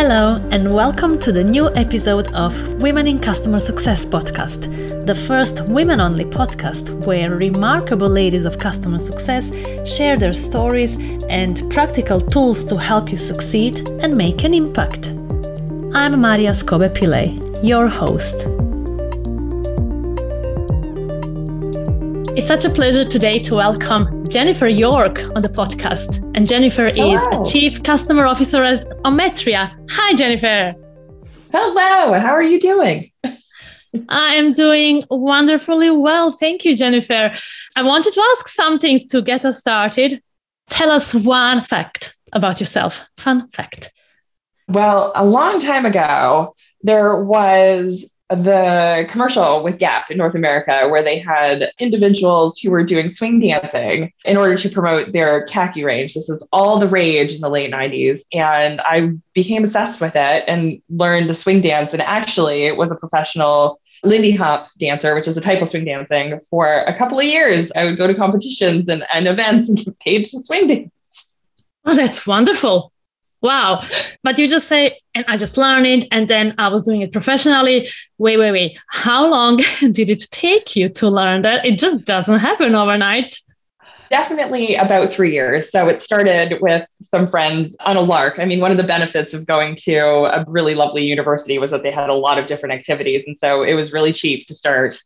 Hello, and welcome to the new episode of Women in Customer Success podcast, the first women only podcast where remarkable ladies of customer success share their stories and practical tools to help you succeed and make an impact. I'm Maria Skobe Pillay, your host. It's such a pleasure today to welcome Jennifer York on the podcast. And Jennifer Hello. is a Chief Customer Officer at Ometria. Hi, Jennifer. Hello. How are you doing? I am doing wonderfully well. Thank you, Jennifer. I wanted to ask something to get us started. Tell us one fact about yourself. Fun fact. Well, a long time ago, there was the commercial with Gap in North America, where they had individuals who were doing swing dancing in order to promote their khaki range. This was all the rage in the late 90s. And I became obsessed with it and learned to swing dance. And actually, it was a professional Lindy Hop dancer, which is a type of swing dancing, for a couple of years. I would go to competitions and, and events and get paid to swing dance. Oh, that's wonderful. Wow. But you just say, and I just learned it and then I was doing it professionally. Wait, wait, wait. How long did it take you to learn that? It just doesn't happen overnight. Definitely about three years. So it started with some friends on a lark. I mean, one of the benefits of going to a really lovely university was that they had a lot of different activities. And so it was really cheap to start.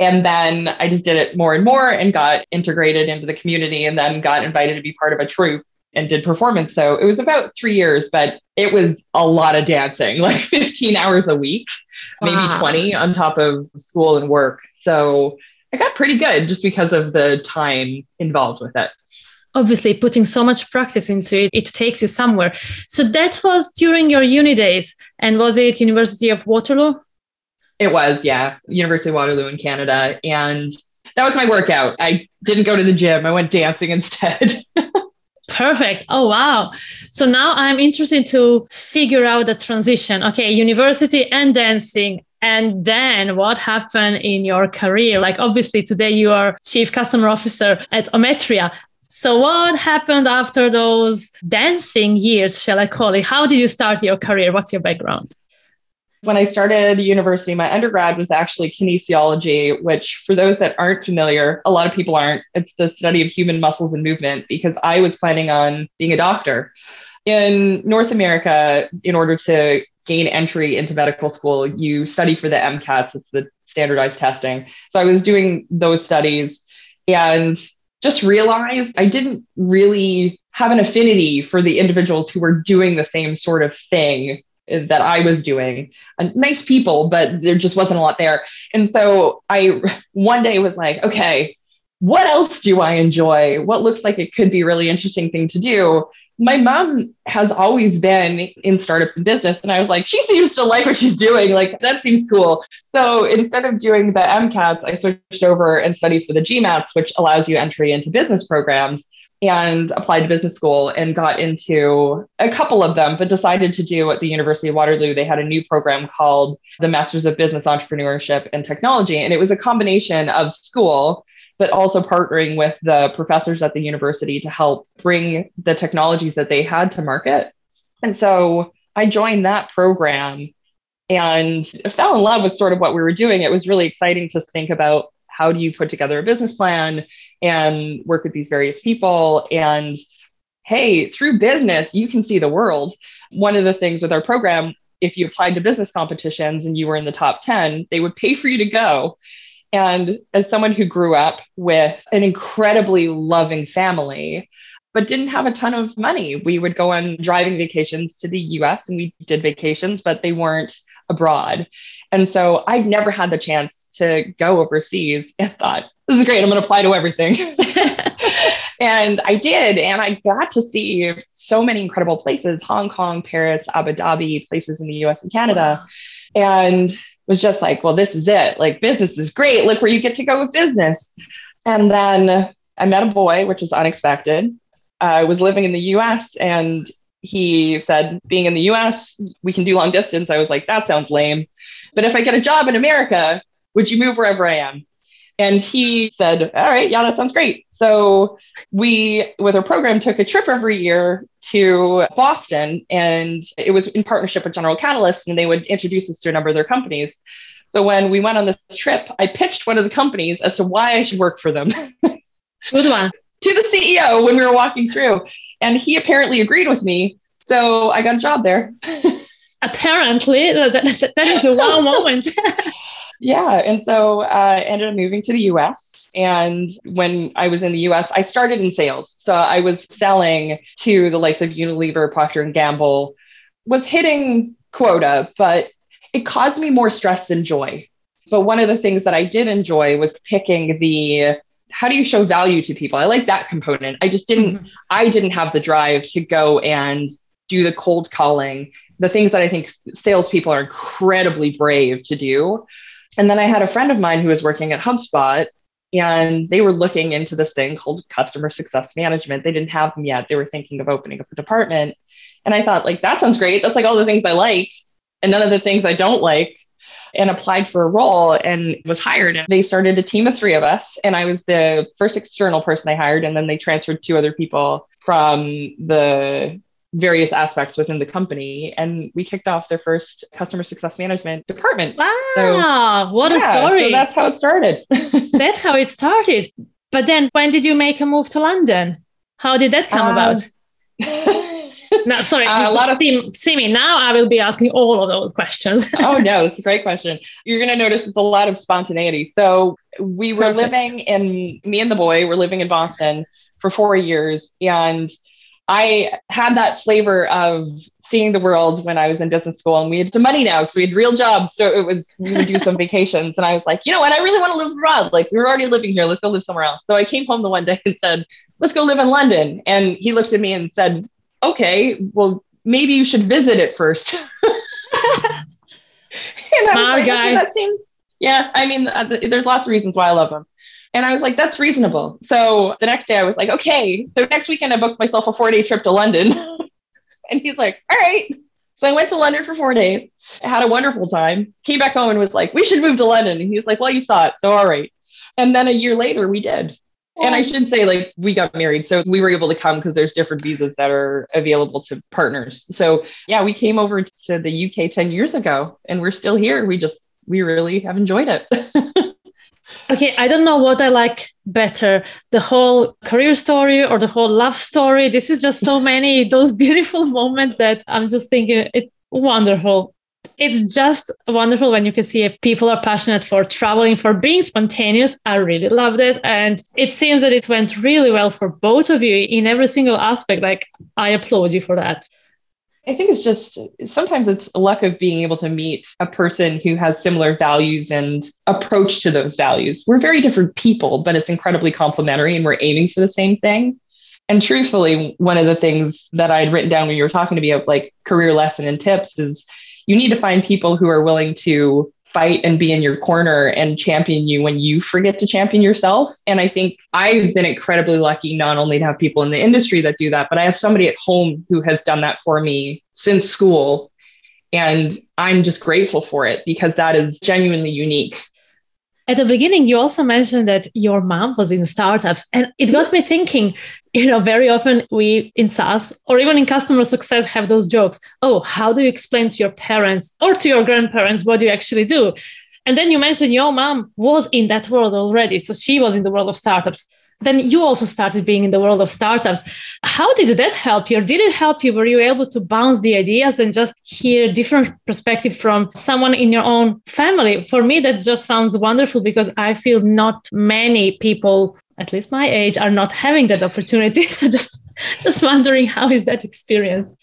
And then I just did it more and more and got integrated into the community and then got invited to be part of a troupe and did performance. So it was about three years, but it was a lot of dancing, like 15 hours a week, maybe 20 on top of school and work. So I got pretty good just because of the time involved with it. Obviously, putting so much practice into it, it takes you somewhere. So that was during your uni days. And was it University of Waterloo? It was, yeah, University of Waterloo in Canada. And that was my workout. I didn't go to the gym, I went dancing instead. Perfect. Oh, wow. So now I'm interested to figure out the transition. Okay, university and dancing. And then what happened in your career? Like, obviously, today you are chief customer officer at Ometria. So, what happened after those dancing years, shall I call it? How did you start your career? What's your background? When I started university, my undergrad was actually kinesiology, which, for those that aren't familiar, a lot of people aren't. It's the study of human muscles and movement because I was planning on being a doctor. In North America, in order to gain entry into medical school, you study for the MCATs, it's the standardized testing. So I was doing those studies and just realized I didn't really have an affinity for the individuals who were doing the same sort of thing that I was doing. Uh, nice people, but there just wasn't a lot there. And so I one day was like, okay, what else do I enjoy? What looks like it could be a really interesting thing to do? My mom has always been in startups and business. And I was like, she seems to like what she's doing. Like, that seems cool. So instead of doing the MCATs, I switched over and studied for the GMATs, which allows you entry into business programs and applied to business school and got into a couple of them, but decided to do at the University of Waterloo. They had a new program called the Masters of Business Entrepreneurship and Technology. And it was a combination of school, but also partnering with the professors at the university to help bring the technologies that they had to market. And so I joined that program and fell in love with sort of what we were doing. It was really exciting to think about how do you put together a business plan and work with these various people and hey through business you can see the world one of the things with our program if you applied to business competitions and you were in the top 10 they would pay for you to go and as someone who grew up with an incredibly loving family but didn't have a ton of money. We would go on driving vacations to the US and we did vacations, but they weren't abroad. And so I'd never had the chance to go overseas and thought, this is great. I'm going to apply to everything. and I did. And I got to see so many incredible places Hong Kong, Paris, Abu Dhabi, places in the US and Canada. Wow. And was just like, well, this is it. Like, business is great. Look where you get to go with business. And then I met a boy, which is unexpected. I was living in the US and he said, being in the US, we can do long distance. I was like, that sounds lame. But if I get a job in America, would you move wherever I am? And he said, All right, yeah, that sounds great. So we, with our program, took a trip every year to Boston, and it was in partnership with General Catalyst, and they would introduce us to a number of their companies. So when we went on this trip, I pitched one of the companies as to why I should work for them. Good one. to the CEO when we were walking through, and he apparently agreed with me. So I got a job there. apparently, that, that is a wow moment. yeah. And so I uh, ended up moving to the US. And when I was in the US, I started in sales. So I was selling to the likes of Unilever, Procter and Gamble, was hitting quota, but it caused me more stress than joy. But one of the things that I did enjoy was picking the how do you show value to people? I like that component. I just didn't, mm-hmm. I didn't have the drive to go and do the cold calling, the things that I think salespeople are incredibly brave to do. And then I had a friend of mine who was working at HubSpot and they were looking into this thing called customer success management. They didn't have them yet. They were thinking of opening up a department. And I thought, like, that sounds great. That's like all the things I like and none of the things I don't like. And applied for a role and was hired. And they started a team of three of us. And I was the first external person they hired. And then they transferred two other people from the various aspects within the company and we kicked off their first customer success management department. Wow, so, what yeah, a story. So that's how it started. that's how it started. But then when did you make a move to London? How did that come um, about? no, sorry, uh, a lot of see, see me now. I will be asking all of those questions. oh no, it's a great question. You're going to notice it's a lot of spontaneity. So we were Perfect. living in me and the boy were living in Boston for four years, and I had that flavor of seeing the world when I was in business school and we had some money now because we had real jobs. So it was, we would do some vacations. And I was like, you know what? I really want to live abroad. Like we were already living here. Let's go live somewhere else. So I came home the one day and said, let's go live in London. And he looked at me and said, okay, well, maybe you should visit it first. I like, guy. that seems, yeah, I mean, uh, there's lots of reasons why I love him. And I was like, that's reasonable. So the next day I was like, okay, so next weekend I booked myself a four day trip to London. and he's like, all right. So I went to London for four days. I had a wonderful time. Came back home and was like, we should move to London. And he's like, well, you saw it. So all right. And then a year later we did. And I should say, like, we got married. So we were able to come because there's different visas that are available to partners. So yeah, we came over to the UK 10 years ago and we're still here. We just, we really have enjoyed it. Okay, I don't know what I like better the whole career story or the whole love story. This is just so many those beautiful moments that I'm just thinking it's wonderful. It's just wonderful when you can see if people are passionate for traveling, for being spontaneous. I really loved it. And it seems that it went really well for both of you in every single aspect. Like, I applaud you for that. I think it's just sometimes it's luck of being able to meet a person who has similar values and approach to those values. We're very different people, but it's incredibly complementary and we're aiming for the same thing. And truthfully, one of the things that I had written down when you were talking to me of like career lesson and tips is you need to find people who are willing to fight and be in your corner and champion you when you forget to champion yourself. And I think I've been incredibly lucky not only to have people in the industry that do that, but I have somebody at home who has done that for me since school. And I'm just grateful for it because that is genuinely unique. At the beginning, you also mentioned that your mom was in startups, and it got me thinking. You know, very often we in SaaS or even in customer success have those jokes. Oh, how do you explain to your parents or to your grandparents what you actually do? And then you mentioned your mom was in that world already. So she was in the world of startups then you also started being in the world of startups. How did that help you? Did it help you? Were you able to bounce the ideas and just hear different perspective from someone in your own family? For me, that just sounds wonderful because I feel not many people, at least my age, are not having that opportunity. so just just wondering how is that experience?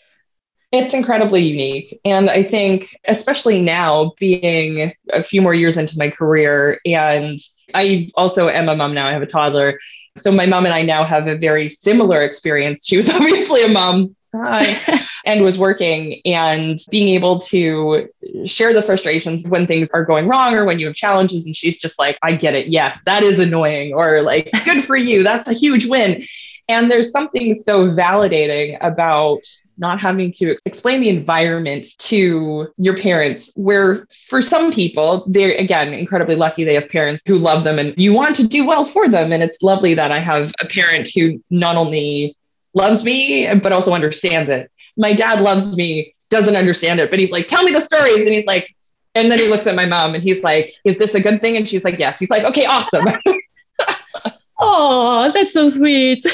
It's incredibly unique. And I think, especially now, being a few more years into my career, and I also am a mom now, I have a toddler. So my mom and I now have a very similar experience. She was obviously a mom. and was working and being able to share the frustrations when things are going wrong or when you have challenges. And she's just like i get it. Yes that is annoying. Or like good for you. That's a huge win and there's something so validating about not having to explain the environment to your parents, where for some people, they're again incredibly lucky they have parents who love them and you want to do well for them. And it's lovely that I have a parent who not only loves me, but also understands it. My dad loves me, doesn't understand it, but he's like, tell me the stories. And he's like, and then he looks at my mom and he's like, is this a good thing? And she's like, yes. He's like, okay, awesome. oh, that's so sweet.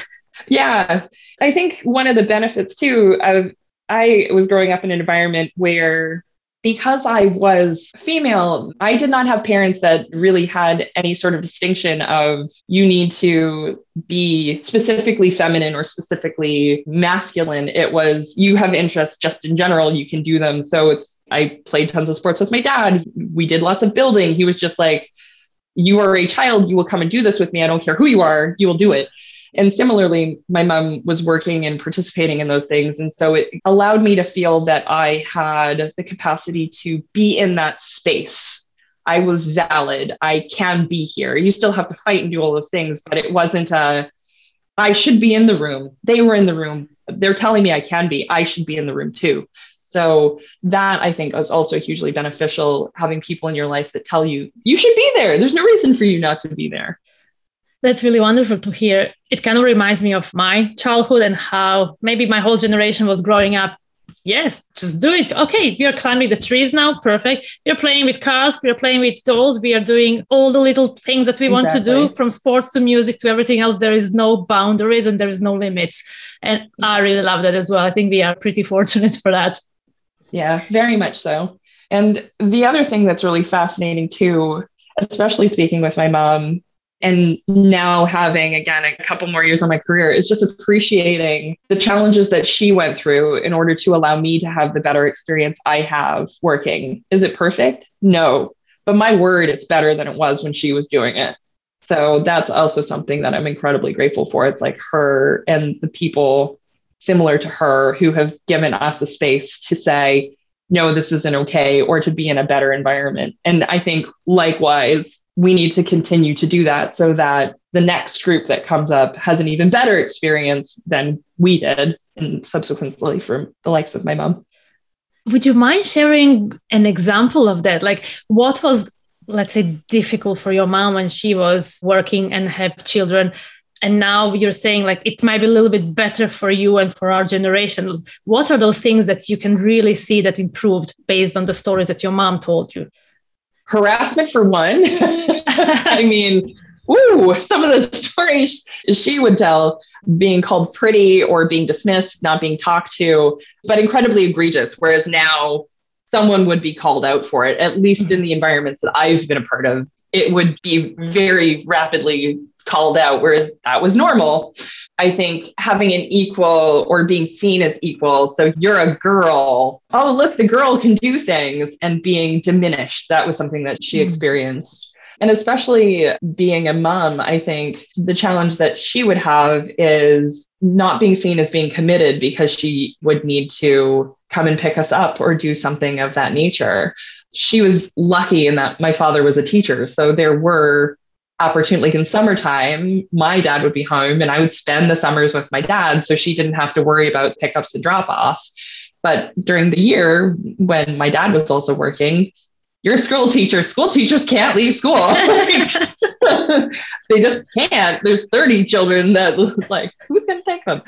Yeah. I think one of the benefits too of I was growing up in an environment where because I was female, I did not have parents that really had any sort of distinction of you need to be specifically feminine or specifically masculine. It was you have interests just in general, you can do them. So it's, I played tons of sports with my dad. We did lots of building. He was just like, you are a child, you will come and do this with me. I don't care who you are, you will do it. And similarly, my mom was working and participating in those things. And so it allowed me to feel that I had the capacity to be in that space. I was valid. I can be here. You still have to fight and do all those things, but it wasn't a, I should be in the room. They were in the room. They're telling me I can be. I should be in the room too. So that I think is also hugely beneficial having people in your life that tell you you should be there. There's no reason for you not to be there. That's really wonderful to hear. It kind of reminds me of my childhood and how maybe my whole generation was growing up. Yes, just do it. Okay, we are climbing the trees now. Perfect. We are playing with cars. We are playing with dolls. We are doing all the little things that we exactly. want to do from sports to music to everything else. There is no boundaries and there is no limits. And I really love that as well. I think we are pretty fortunate for that. Yeah, very much so. And the other thing that's really fascinating too, especially speaking with my mom, and now having again a couple more years on my career is just appreciating the challenges that she went through in order to allow me to have the better experience I have working. Is it perfect? No. But my word, it's better than it was when she was doing it. So that's also something that I'm incredibly grateful for. It's like her and the people similar to her who have given us a space to say, no, this isn't okay, or to be in a better environment. And I think likewise, we need to continue to do that so that the next group that comes up has an even better experience than we did and subsequently from the likes of my mom. Would you mind sharing an example of that? Like what was let's say difficult for your mom when she was working and have children? And now you're saying like it might be a little bit better for you and for our generation. What are those things that you can really see that improved based on the stories that your mom told you harassment for one. I mean, ooh, some of the stories she would tell being called pretty or being dismissed, not being talked to, but incredibly egregious. Whereas now someone would be called out for it, at least in the environments that I've been a part of. It would be very rapidly called out, whereas that was normal. I think having an equal or being seen as equal. So you're a girl. Oh, look, the girl can do things and being diminished. That was something that she mm. experienced. And especially being a mom, I think the challenge that she would have is not being seen as being committed because she would need to come and pick us up or do something of that nature. She was lucky in that my father was a teacher. So there were opportunity like in summertime my dad would be home and i would spend the summers with my dad so she didn't have to worry about pickups and drop-offs. But during the year when my dad was also working you're a school teacher school teachers can't leave school. They just can't. There's 30 children that like who's going to take them?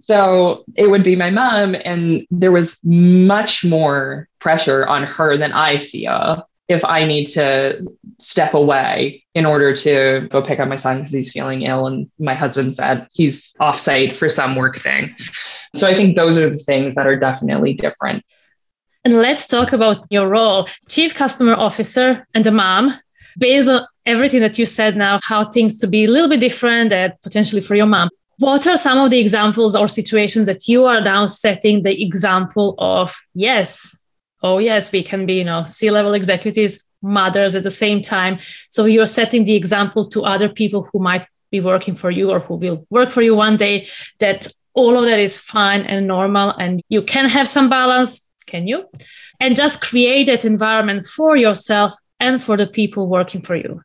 So it would be my mom and there was much more pressure on her than i feel if I need to step away in order to go pick up my son because he's feeling ill and my husband said he's off site for some work thing. So I think those are the things that are definitely different. And let's talk about your role, Chief Customer Officer and a mom. Based on everything that you said now, how things to be a little bit different and potentially for your mom. What are some of the examples or situations that you are now setting the example of? Yes, oh yes we can be you know c-level executives mothers at the same time. So you're setting the example to other people who might be working for you or who will work for you one day that all of that is fine and normal and you can have some balance can you? And just create that environment for yourself and for the people working for you.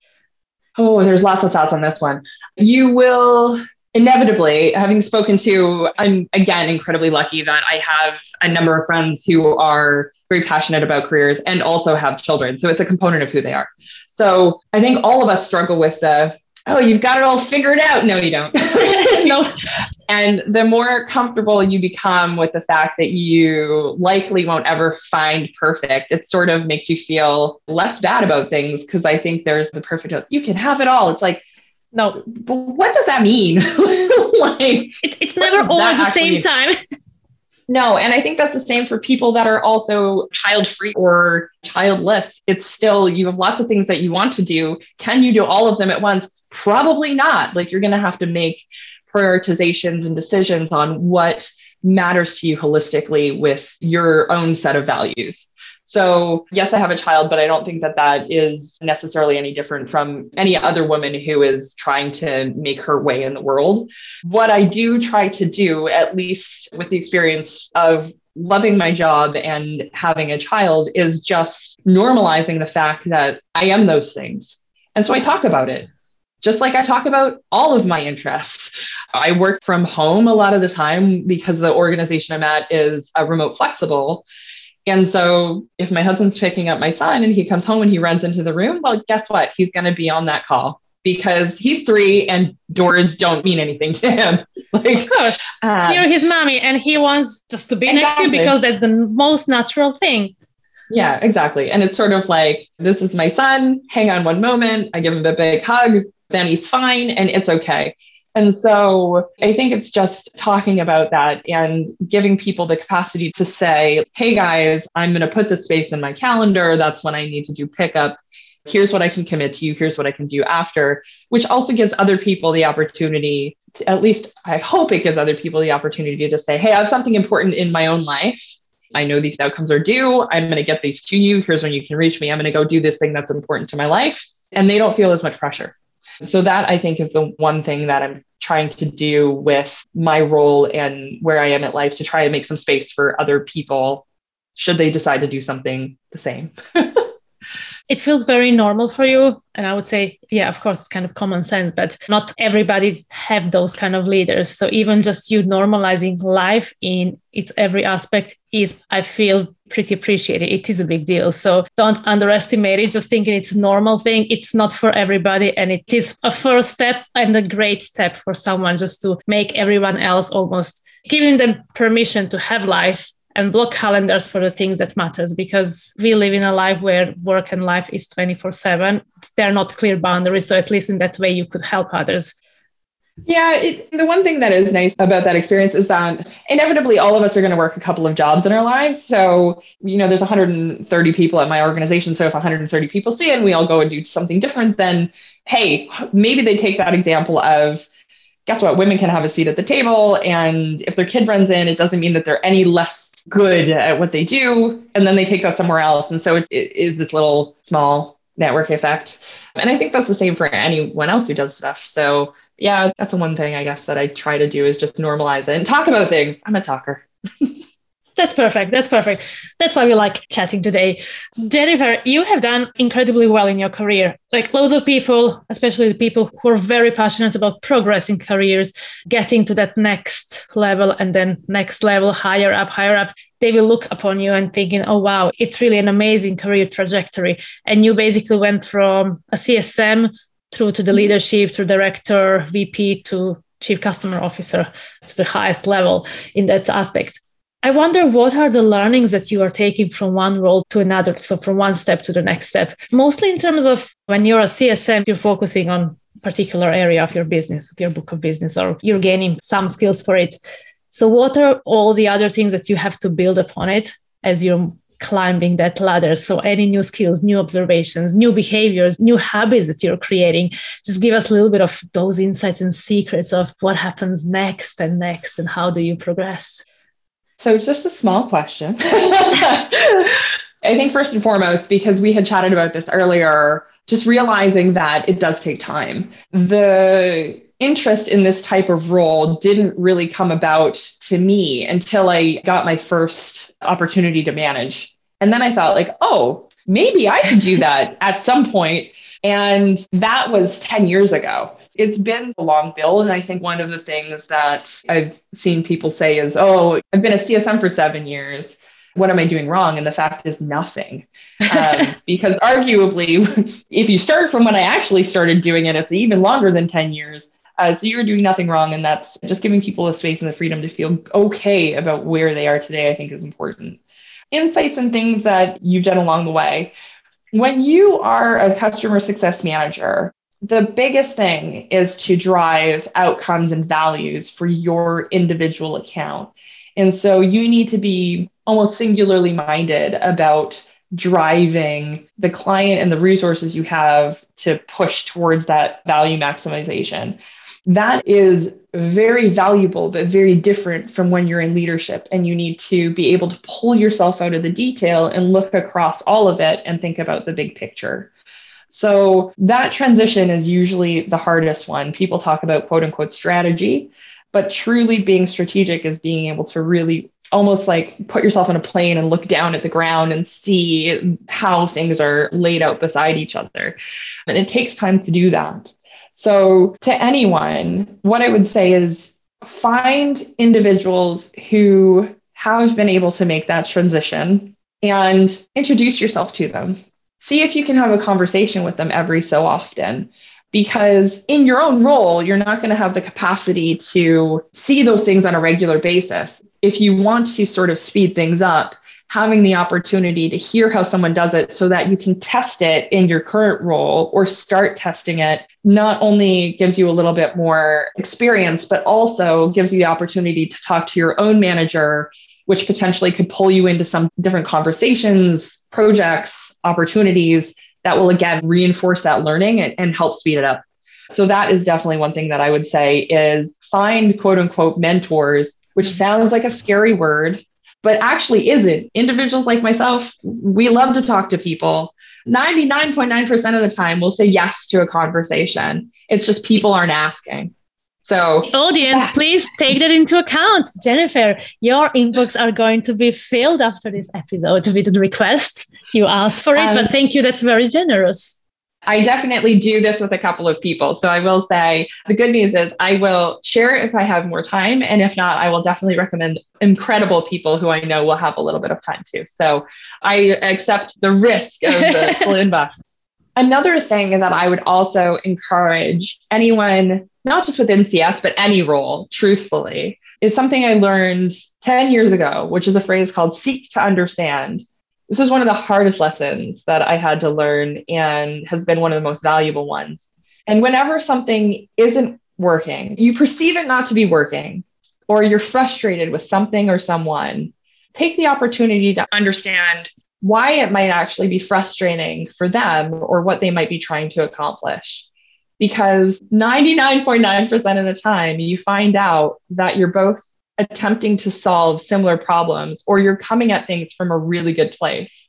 Oh there's lots of thoughts on this one. You will inevitably, having spoken to, I'm again incredibly lucky that I have a number of friends who are very passionate about careers and also have children. So it's a component of who they are. So I think all of us struggle with the, oh, you've got it all figured out. No, you don't. no. And the more comfortable you become with the fact that you likely won't ever find perfect, it sort of makes you feel less bad about things. Cause I think there's the perfect, you can have it all. It's like, no, but what does that mean? like, it's, it's never all at the same mean? time. No, and I think that's the same for people that are also child free or childless. It's still, you have lots of things that you want to do. Can you do all of them at once? Probably not. Like you're going to have to make prioritizations and decisions on what matters to you holistically with your own set of values. So, yes, I have a child, but I don't think that that is necessarily any different from any other woman who is trying to make her way in the world. What I do try to do, at least with the experience of loving my job and having a child, is just normalizing the fact that I am those things. And so I talk about it just like I talk about all of my interests. I work from home a lot of the time because the organization I'm at is a remote flexible. And so if my husband's picking up my son and he comes home and he runs into the room, well, guess what? He's going to be on that call because he's three and doors don't mean anything to him. like, of course. Um, You're his mommy and he wants just to be exactly. next to you because that's the most natural thing. Yeah, exactly. And it's sort of like, this is my son. Hang on one moment. I give him a big hug. Then he's fine and it's okay. And so I think it's just talking about that and giving people the capacity to say, hey guys, I'm going to put this space in my calendar. That's when I need to do pickup. Here's what I can commit to you. Here's what I can do after, which also gives other people the opportunity to, at least I hope it gives other people the opportunity to say, hey, I have something important in my own life. I know these outcomes are due. I'm going to get these to you. Here's when you can reach me. I'm going to go do this thing that's important to my life. And they don't feel as much pressure. So that I think is the one thing that I'm trying to do with my role and where I am at life to try and make some space for other people should they decide to do something the same. it feels very normal for you. And i would say yeah of course it's kind of common sense but not everybody have those kind of leaders. So even just you normalizing life in its every aspect is i feel pretty appreciated. It is a big deal. So don't underestimate it. Just thinking it's a normal thing it's not for everybody. And it is a first step and a great step for someone just to make everyone else almost giving them permission to have life and block calendars for the things that matters because we live in a life where work and life is 24 7 they're not clear boundaries so at least in that way you could help others yeah, it, the one thing that is nice about that experience is that inevitably all of us are going to work a couple of jobs in our lives. So, you know, there's 130 people at my organization. So if 130 people see it and we all go and do something different, then hey, maybe they take that example of guess what? Women can have a seat at the table. And if their kid runs in, it doesn't mean that they're any less good at what they do and then they take that somewhere else. And so it, it is this little small network effect. And i think that's the same for anyone else who does stuff. So yeah that's the one thing i guess that i try to do is just normalize it and talk about things. I'm a talker That's perfect. That's perfect. That's why we like chatting today. Jennifer, you have done incredibly well in your career. Like loads of people, especially the people who are very passionate about progressing careers, getting to that next level and then next level, higher up, higher up, they will look upon you and thinking, oh, wow, it's really an amazing career trajectory. And you basically went from a CSM through to the mm-hmm. leadership, through director, VP to chief customer officer to the highest level in that aspect. I wonder what are the learnings that you are taking from one role to another, so from one step to the next step. Mostly in terms of when you're a CSM, you're focusing on particular area of your business, of your book of business, or you're gaining some skills for it. So, what are all the other things that you have to build upon it as you're climbing that ladder? So, any new skills, new observations, new behaviors, new habits that you're creating, just give us a little bit of those insights and secrets of what happens next and next and how do you progress? So, just a small question. I think, first and foremost, because we had chatted about this earlier, just realizing that it does take time. The interest in this type of role didn't really come about to me until I got my first opportunity to manage. And then I thought, like, oh, maybe I could do that at some point. And that was 10 years ago. It's been a long build. And I think one of the things that I've seen people say is, oh, I've been a CSM for seven years. What am I doing wrong? And the fact is nothing. Um, because arguably, if you start from when I actually started doing it, it's even longer than 10 years. Uh, so you're doing nothing wrong. And that's just giving people the space and the freedom to feel okay about where they are today, I think is important. Insights and things that you've done along the way. When you are a customer success manager, the biggest thing is to drive outcomes and values for your individual account. And so you need to be almost singularly minded about driving the client and the resources you have to push towards that value maximization. That is very valuable, but very different from when you're in leadership and you need to be able to pull yourself out of the detail and look across all of it and think about the big picture. So that transition is usually the hardest one. People talk about quote unquote strategy, but truly being strategic is being able to really almost like put yourself on a plane and look down at the ground and see how things are laid out beside each other. And it takes time to do that. So, to anyone, what I would say is find individuals who have been able to make that transition and introduce yourself to them see if you can have a conversation with them every so often because in your own role, you're not going to have the capacity to see those things on a regular basis. If you want to sort of speed things up, having the opportunity to hear how someone does it so that you can test it in your current role or start testing it not only gives you a little bit more experience, but also gives you the opportunity to talk to your own manager which potentially could pull you into some different conversations, projects, opportunities that will again reinforce that learning and, and help speed it up. So that is definitely one thing that I would say is find quote unquote mentors, which sounds like a scary word, but actually isn't. Individuals like myself, we love to talk to people. 99.9% of the time, we'll say yes to a conversation. It's just people aren't asking. So, audience, please take that into account. Jennifer, your inbox are going to be filled after this episode with the requests. You asked for it, um, but thank you. That's very generous. I definitely do this with a couple of people. So I will say the good news is I will share it if I have more time. And if not, I will definitely recommend incredible people who I know will have a little bit of time too. So I accept the risk of the full inbox. Another thing that I would also encourage anyone not just within CS, but any role, truthfully, is something I learned 10 years ago, which is a phrase called seek to understand. This is one of the hardest lessons that I had to learn and has been one of the most valuable ones. And whenever something isn't working, you perceive it not to be working, or you're frustrated with something or someone, take the opportunity to understand why it might actually be frustrating for them or what they might be trying to accomplish because 99.9% of the time you find out that you're both attempting to solve similar problems or you're coming at things from a really good place.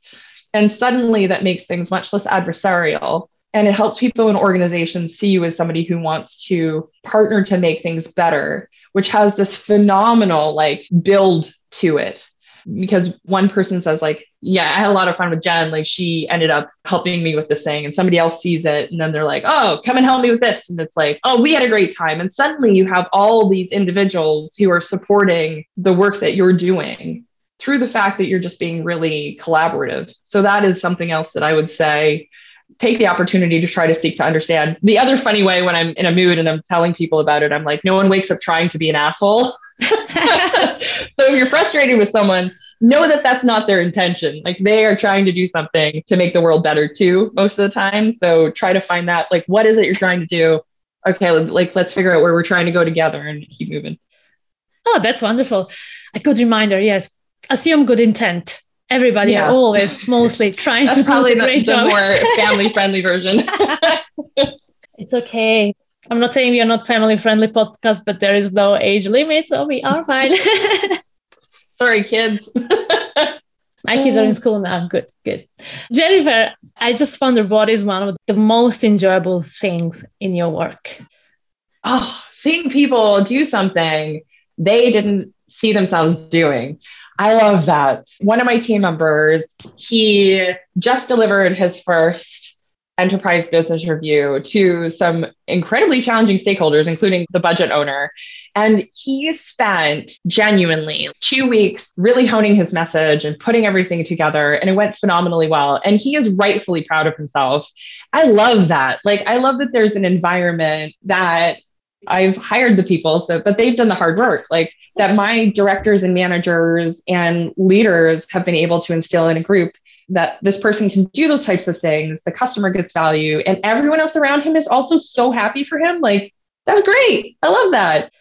And suddenly that makes things much less adversarial. And it helps people in organizations see you as somebody who wants to partner to make things better, which has this phenomenal like build to it because one person says like yeah i had a lot of fun with jen. Like she ended up helping me with this thing and somebody else sees it and then they're like oh come and help me with this. And it's like oh we had a great time. And suddenly you have all these individuals who are supporting the work that you're doing through the fact that you're just being really collaborative. So that is something else that i would say take the opportunity to try to seek to understand. The other funny way when i'm in a mood and i'm telling people about it i'm like no one wakes up trying to be an asshole so if you're frustrated with someone, know that that's not their intention. Like they are trying to do something to make the world better too, most of the time. So try to find that, like, what is it you're trying to do? Okay, like let's figure out where we're trying to go together and keep moving. Oh, that's wonderful. A good reminder. Yes. Assume good intent. Everybody yeah. always mostly trying that's to probably do the, the more family friendly version. it's okay. I'm not saying we are not family friendly podcast, but there is no age limit, so we are fine. Sorry, kids. My kids are in school now. Good, good. Jennifer, I just wonder what is one of the most enjoyable things in your work? Oh, seeing people do something they didn't see themselves doing. I love that. One of my team members, he just delivered his first enterprise business review to some incredibly challenging stakeholders, including the budget owner. And he spent genuinely two weeks really honing his message and putting everything together. And it went phenomenally well. And he is rightfully proud of himself. I love that. Like, I love that there's an environment that I've hired the people, so but they've done the hard work. Like that my directors and managers and leaders have been able to instill in a group that this person can do those types of things, the customer gets value, and everyone else around him is also so happy for him. Like, that's great. I love that.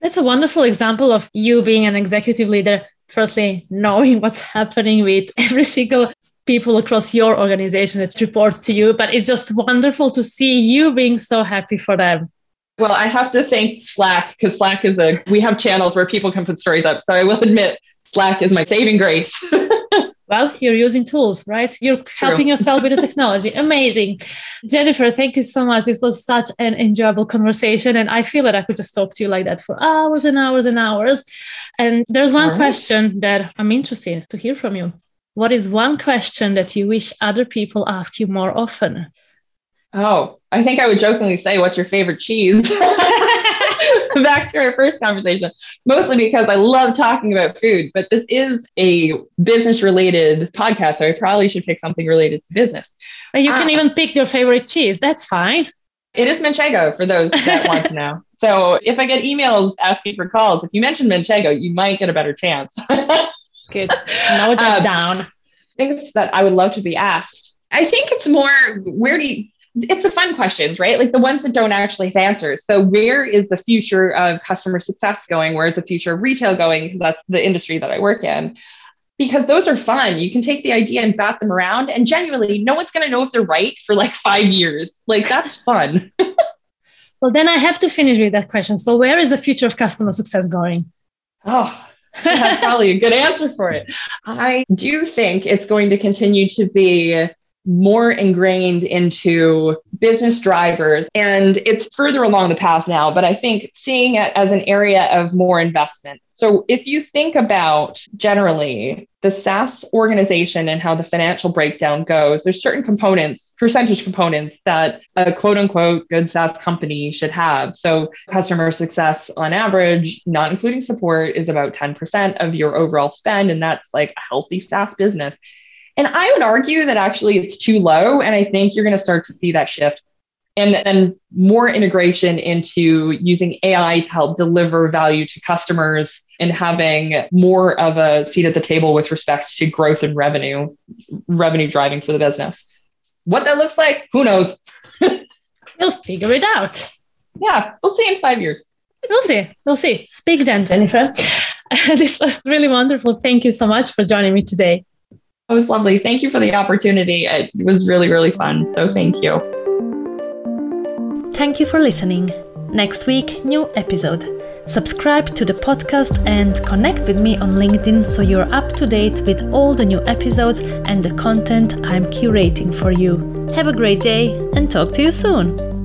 That's a wonderful example of you being an executive leader. Firstly, knowing what's happening with every single people across your organization that reports to you, but it's just wonderful to see you being so happy for them. Well, I have to thank Slack because Slack is a, we have channels where people can put stories up. So I will admit, Slack is my saving grace. well, you're using tools, right? You're helping yourself with the technology. Amazing. Jennifer, thank you so much. This was such an enjoyable conversation. And I feel that I could just talk to you like that for hours and hours and hours. And there's one right. question that I'm interested to hear from you. What is one question that you wish other people ask you more often? Oh, I think I would jokingly say, What's your favorite cheese? Back to our first conversation, mostly because I love talking about food, but this is a business related podcast. So I probably should pick something related to business. But you can uh, even pick your favorite cheese. That's fine. It is Manchego for those that want to know. So if I get emails asking for calls, if you mention Manchego, you might get a better chance. Good. Note um, down. Things that I would love to be asked. I think it's more where do you it's the fun questions, right? Like the ones that don't actually have answers. So where is the future of customer success going? Where is the future of retail going? Because that's the industry that I work in. Because those are fun. You can take the idea and bat them around, and genuinely, no one's going to know if they're right for like five years. Like that's fun. well, then I have to finish with that question. So, where is the future of customer success going? Oh, that's probably a good answer for it. I do think it's going to continue to be more ingrained into business drivers. And it's further along the path now, but I think seeing it as an area of more investment. So if you think about generally the SaaS organization and how the financial breakdown goes, there's certain components, percentage components that a quote unquote good SaaS company should have. So customer success on average, not including support, is about 10% of your overall spend. And that's like a healthy SaaS business. And I would argue that actually it's too low. And I think you're going to start to see that shift and then more integration into using AI to help deliver value to customers and having more of a seat at the table with respect to growth and revenue, revenue driving for the business. What that looks like, who knows? we'll figure it out. Yeah, we'll see in five years. We'll see. We'll see. Speak then, Jennifer. this was really wonderful. Thank you so much for joining me today. It was lovely. Thank you for the opportunity. It was really, really fun. So thank you. Thank you for listening. Next week, new episode. Subscribe to the podcast and connect with me on LinkedIn so you're up to date with all the new episodes and the content I'm curating for you. Have a great day and talk to you soon.